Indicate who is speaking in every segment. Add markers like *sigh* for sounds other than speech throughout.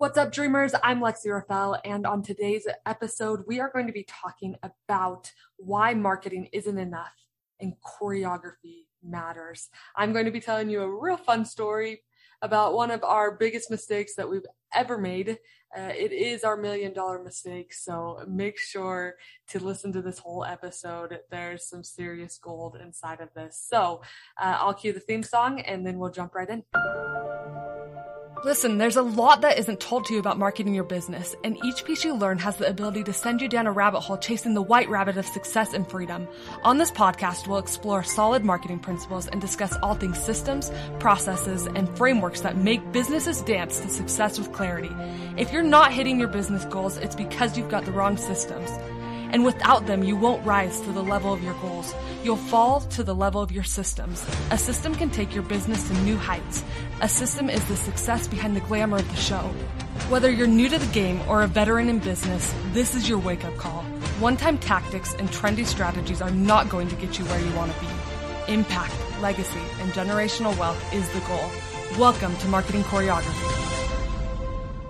Speaker 1: What's up, dreamers? I'm Lexi Rafael, and on today's episode, we are going to be talking about why marketing isn't enough and choreography matters. I'm going to be telling you a real fun story about one of our biggest mistakes that we've ever made. Uh, it is our million dollar mistake, so make sure to listen to this whole episode. There's some serious gold inside of this. So uh, I'll cue the theme song and then we'll jump right in. Listen, there's a lot that isn't told to you about marketing your business, and each piece you learn has the ability to send you down a rabbit hole chasing the white rabbit of success and freedom. On this podcast, we'll explore solid marketing principles and discuss all things systems, processes, and frameworks that make businesses dance to success with clarity. If you're not hitting your business goals, it's because you've got the wrong systems. And without them, you won't rise to the level of your goals. You'll fall to the level of your systems. A system can take your business to new heights. A system is the success behind the glamour of the show. Whether you're new to the game or a veteran in business, this is your wake up call. One time tactics and trendy strategies are not going to get you where you want to be. Impact, legacy, and generational wealth is the goal. Welcome to Marketing Choreography.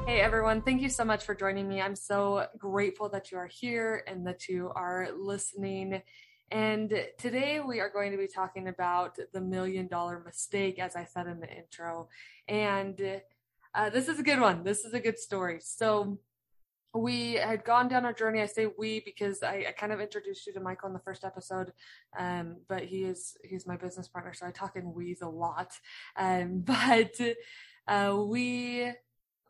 Speaker 1: Hey everyone, thank you so much for joining me. I'm so grateful that you are here and that you are listening. And today we are going to be talking about the million dollar mistake, as I said in the intro. And uh, this is a good one. This is a good story. So, we had gone down our journey. I say we because I, I, kind of introduced you to Michael in the first episode, um, but he is he's my business partner, so I talk in we's a lot. Um, *laughs* but uh, we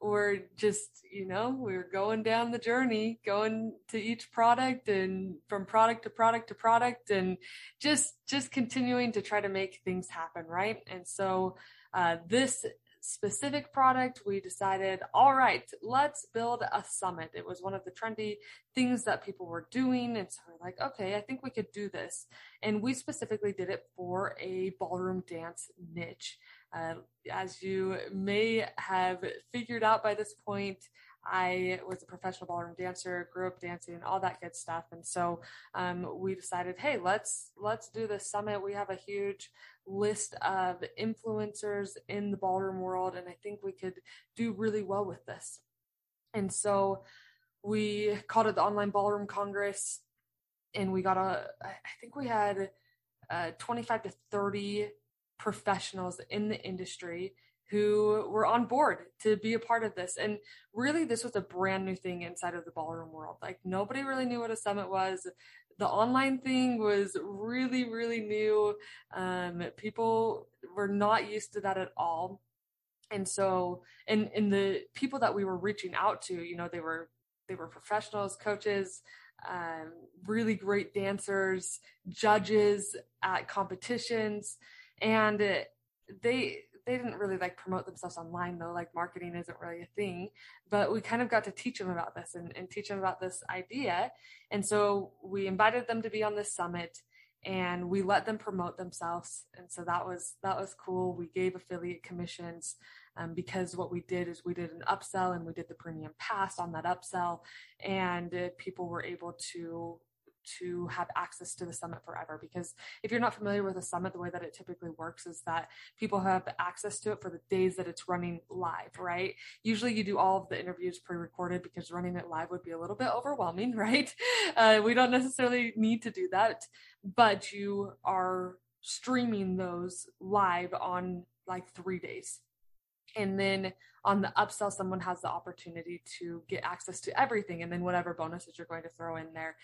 Speaker 1: we're just you know we're going down the journey going to each product and from product to product to product and just just continuing to try to make things happen right? And so uh, this specific product we decided all right let's build a summit. It was one of the trendy things that people were doing and so we're like okay i think we could do this. And we specifically did it for a ballroom dance niche uh, as you may have figured out by this point, I was a professional ballroom dancer, grew up dancing, all that good stuff, and so um, we decided, hey, let's let's do this summit. We have a huge list of influencers in the ballroom world, and I think we could do really well with this. And so we called it the Online Ballroom Congress, and we got a, I think we had uh, 25 to 30 professionals in the industry who were on board to be a part of this. And really, this was a brand new thing inside of the ballroom world. Like, nobody really knew what a summit was. The online thing was really, really new. Um, people were not used to that at all. And so, and, and the people that we were reaching out to, you know, they were, they were professionals, coaches, um, really great dancers, judges at competitions and they they didn't really like promote themselves online though like marketing isn't really a thing. But we kind of got to teach them about this and, and teach them about this idea. And so we invited them to be on this summit and we let them promote themselves. And so that was that was cool. We gave affiliate commissions um, because what we did is we did an upsell and we did the premium pass on that upsell. And uh, people were able to to have access to the summit forever. Because if you're not familiar with a summit, the way that it typically works is that people have access to it for the days that it's running live, right? Usually you do all of the interviews pre recorded because running it live would be a little bit overwhelming, *laughs* right? Uh, we don't necessarily need to do that, but you are streaming those live on like three days. And then on the upsell, someone has the opportunity to get access to everything and then whatever bonuses you're going to throw in there.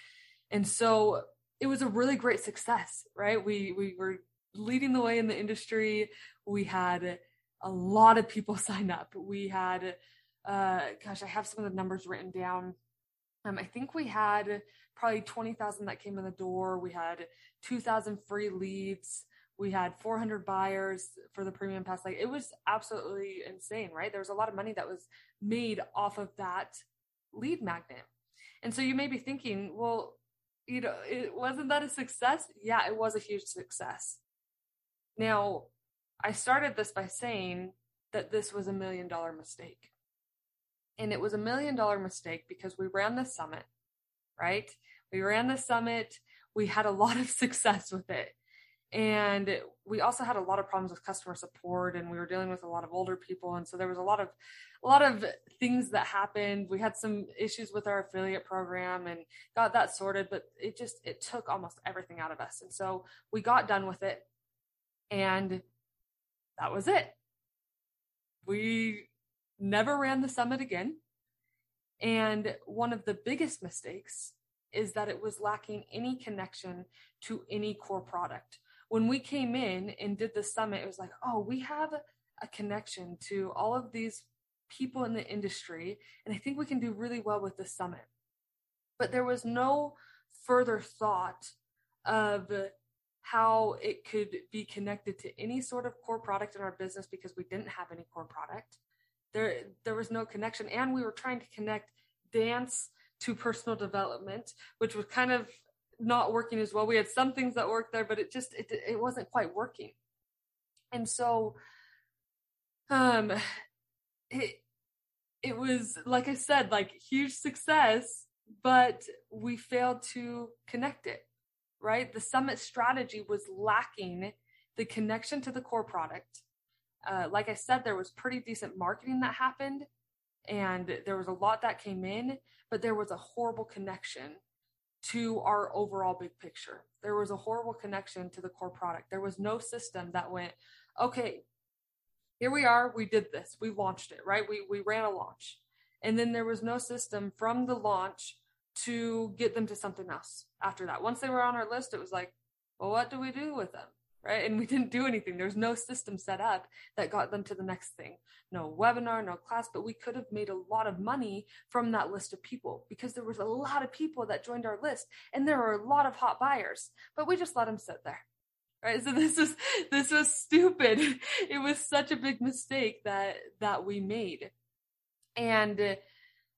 Speaker 1: And so it was a really great success, right? We we were leading the way in the industry. We had a lot of people *laughs* sign up. We had uh gosh, I have some of the numbers written down. Um, I think we had probably 20,000 that came in the door. We had 2,000 free leads. We had 400 buyers for the premium pass. Like it was absolutely insane, right? There was a lot of money that was made off of that lead magnet. And so you may be thinking, well, you know, it wasn't that a success? Yeah, it was a huge success. Now, I started this by saying that this was a million dollar mistake. And it was a million dollar mistake because we ran the summit, right? We ran the summit. We had a lot of *laughs* success with it. And we also had a lot of problems with customer support and we were dealing with a lot of older people. And so there was a lot of a lot of things that happened. We had some issues with our affiliate program and got that sorted but it just it took almost everything out of us. And so we got done with it and that was it. We never ran the summit again. And one of the biggest mistakes is that it was lacking any connection to any core product when we came in and did the summit, it was like, oh, we have a connection to all of these people in the industry, and I think we can do really well with the summit. But there was no further thought of how it could be connected to any sort of core product in our business because we didn't have any core product. There, there was no connection, and we were trying to connect dance to personal development, which was kind of not working as well. We had some things that worked there, but it just it it wasn't quite working. And so um it it was like I said, like huge success, but we failed to connect it. Right? The summit strategy was lacking the connection to the core product. Uh, like I said, there was pretty decent marketing that happened and there was a lot that came in, but there was a horrible connection to our overall big picture. There was a horrible connection to the core product. There was no system that went, okay, here we are, we did this, we launched it, right? We we ran a launch. And then there was no system from the launch to get them to something else after that. Once they were on our list, it was like, well, what do we do with them? Right? And we didn't do anything. There's no system set up that got them to the next thing. No webinar, no class, but we could have made a lot of money from that list of people because there was a lot of people that joined our list and there were a lot of hot buyers, but we just let them sit there. Right. So *laughs* this was, this was stupid. *laughs* It was such a big mistake that, that we made. And,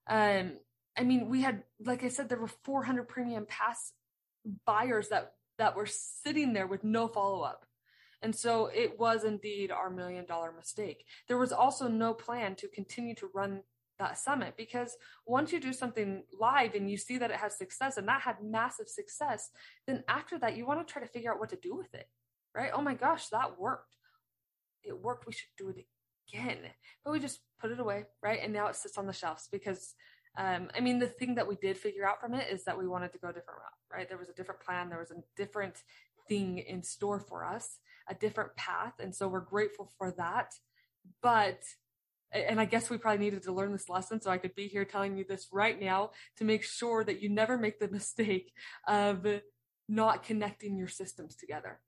Speaker 1: um, I mean, we had, like I said, there were 400 premium pass buyers that that were sitting there with no follow up. And so it was indeed our million dollar mistake. There was also no plan to continue to run that summit because once you do something live and you see that it has success and that had massive success, then after that, you want to try to figure out what to do with it, right? Oh my gosh, that worked. It worked. We should do it again. But we just put it away, right? And now it sits on the shelves because um, I mean, the thing that we did figure out from it is that we wanted to go a different route, right? There was a different plan, there was a different thing in store for us, a different path. And so we're grateful for that. But, and I guess we probably needed to learn this lesson so I could be here telling you this right now to make sure that you never make the *laughs* mistake of not connecting your systems together.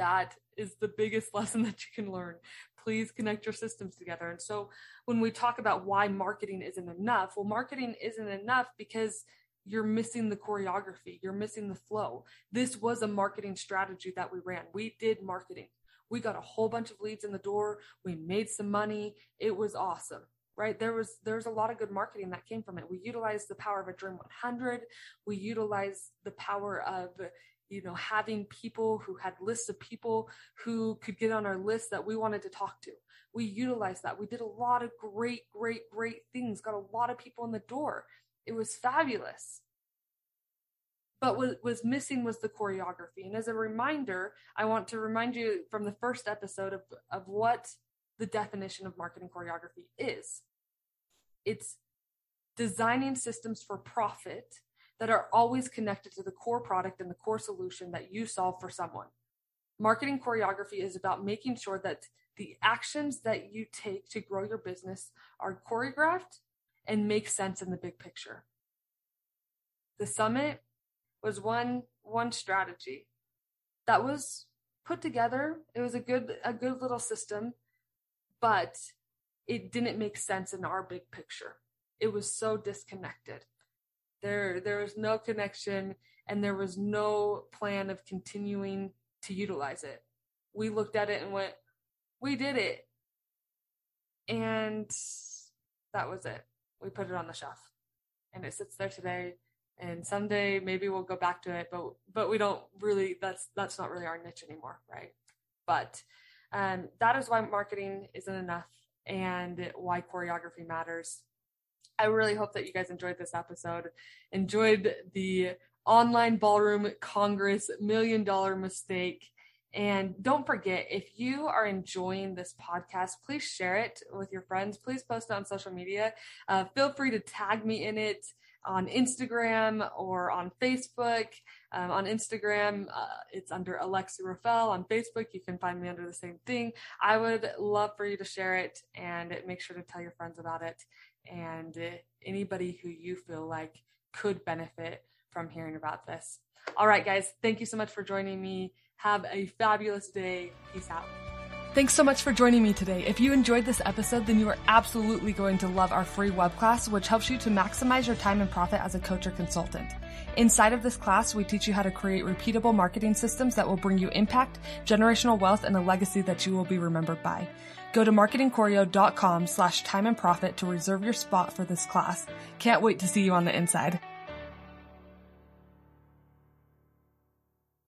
Speaker 1: That is the biggest *laughs* lesson that you can learn please connect your systems together. And so when we talk about why marketing isn't enough, well, marketing isn't enough because you're missing the choreography, you're missing the flow. This was a marketing strategy that we ran. We did marketing. We got a whole bunch of leads in the door. We made some money. It was awesome right there was there's a lot of good marketing that came from it we utilized the power of a dream 100 we utilized the power of you know, having people who had lists of people who could get on our list that we wanted to talk to. We utilized that. We did a lot of great, great, great things, got a lot of people in the door. It was fabulous. But what was missing was the choreography. And as a reminder, I want to remind you from the first episode of, of what the definition of marketing choreography is. It's designing systems for profit that are always connected to the core product and the core solution that you solve for someone. Marketing choreography is about making sure that the actions that you take to grow your business are choreographed and make sense in the big picture. The summit was one one strategy that was put together. It was a good a good little system, but it didn't make sense in our big picture. It was so disconnected. There, there was no connection and there was no plan of continuing to utilize it. We looked at it and went, we did it. And that was it. We put it on the shelf and it sits there today. And someday maybe we'll go back to it, but, but we don't really, that's, that's not really our niche anymore. Right. But, um, that is why marketing isn't enough and why choreography matters I really hope that you guys enjoyed this episode, enjoyed the online ballroom congress million dollar mistake. And don't forget, if you are enjoying this podcast, please share it with your friends. Please post it on social media. Uh, feel free to tag me in it on Instagram or on Facebook. Um, on Instagram, uh, it's under Alexi Rafael. On Facebook, you can find me under the same thing. I would love for you to share it and make sure to tell your friends about it and anybody who you feel like could benefit from hearing about this. All right, guys, thank you so much for joining me. Have a fabulous day. Peace out. Thanks so much for joining me today. If you enjoyed this episode, then you are absolutely going to love our free web class, which helps you to maximize your time and profit as a coach or consultant. Inside of this class, we teach you how to create repeatable marketing systems that will bring you impact, generational wealth, and a legacy that you will be remembered by. Go to marketingcoreo.com slash time and profit to reserve your spot for this class. Can't wait to see you on the inside.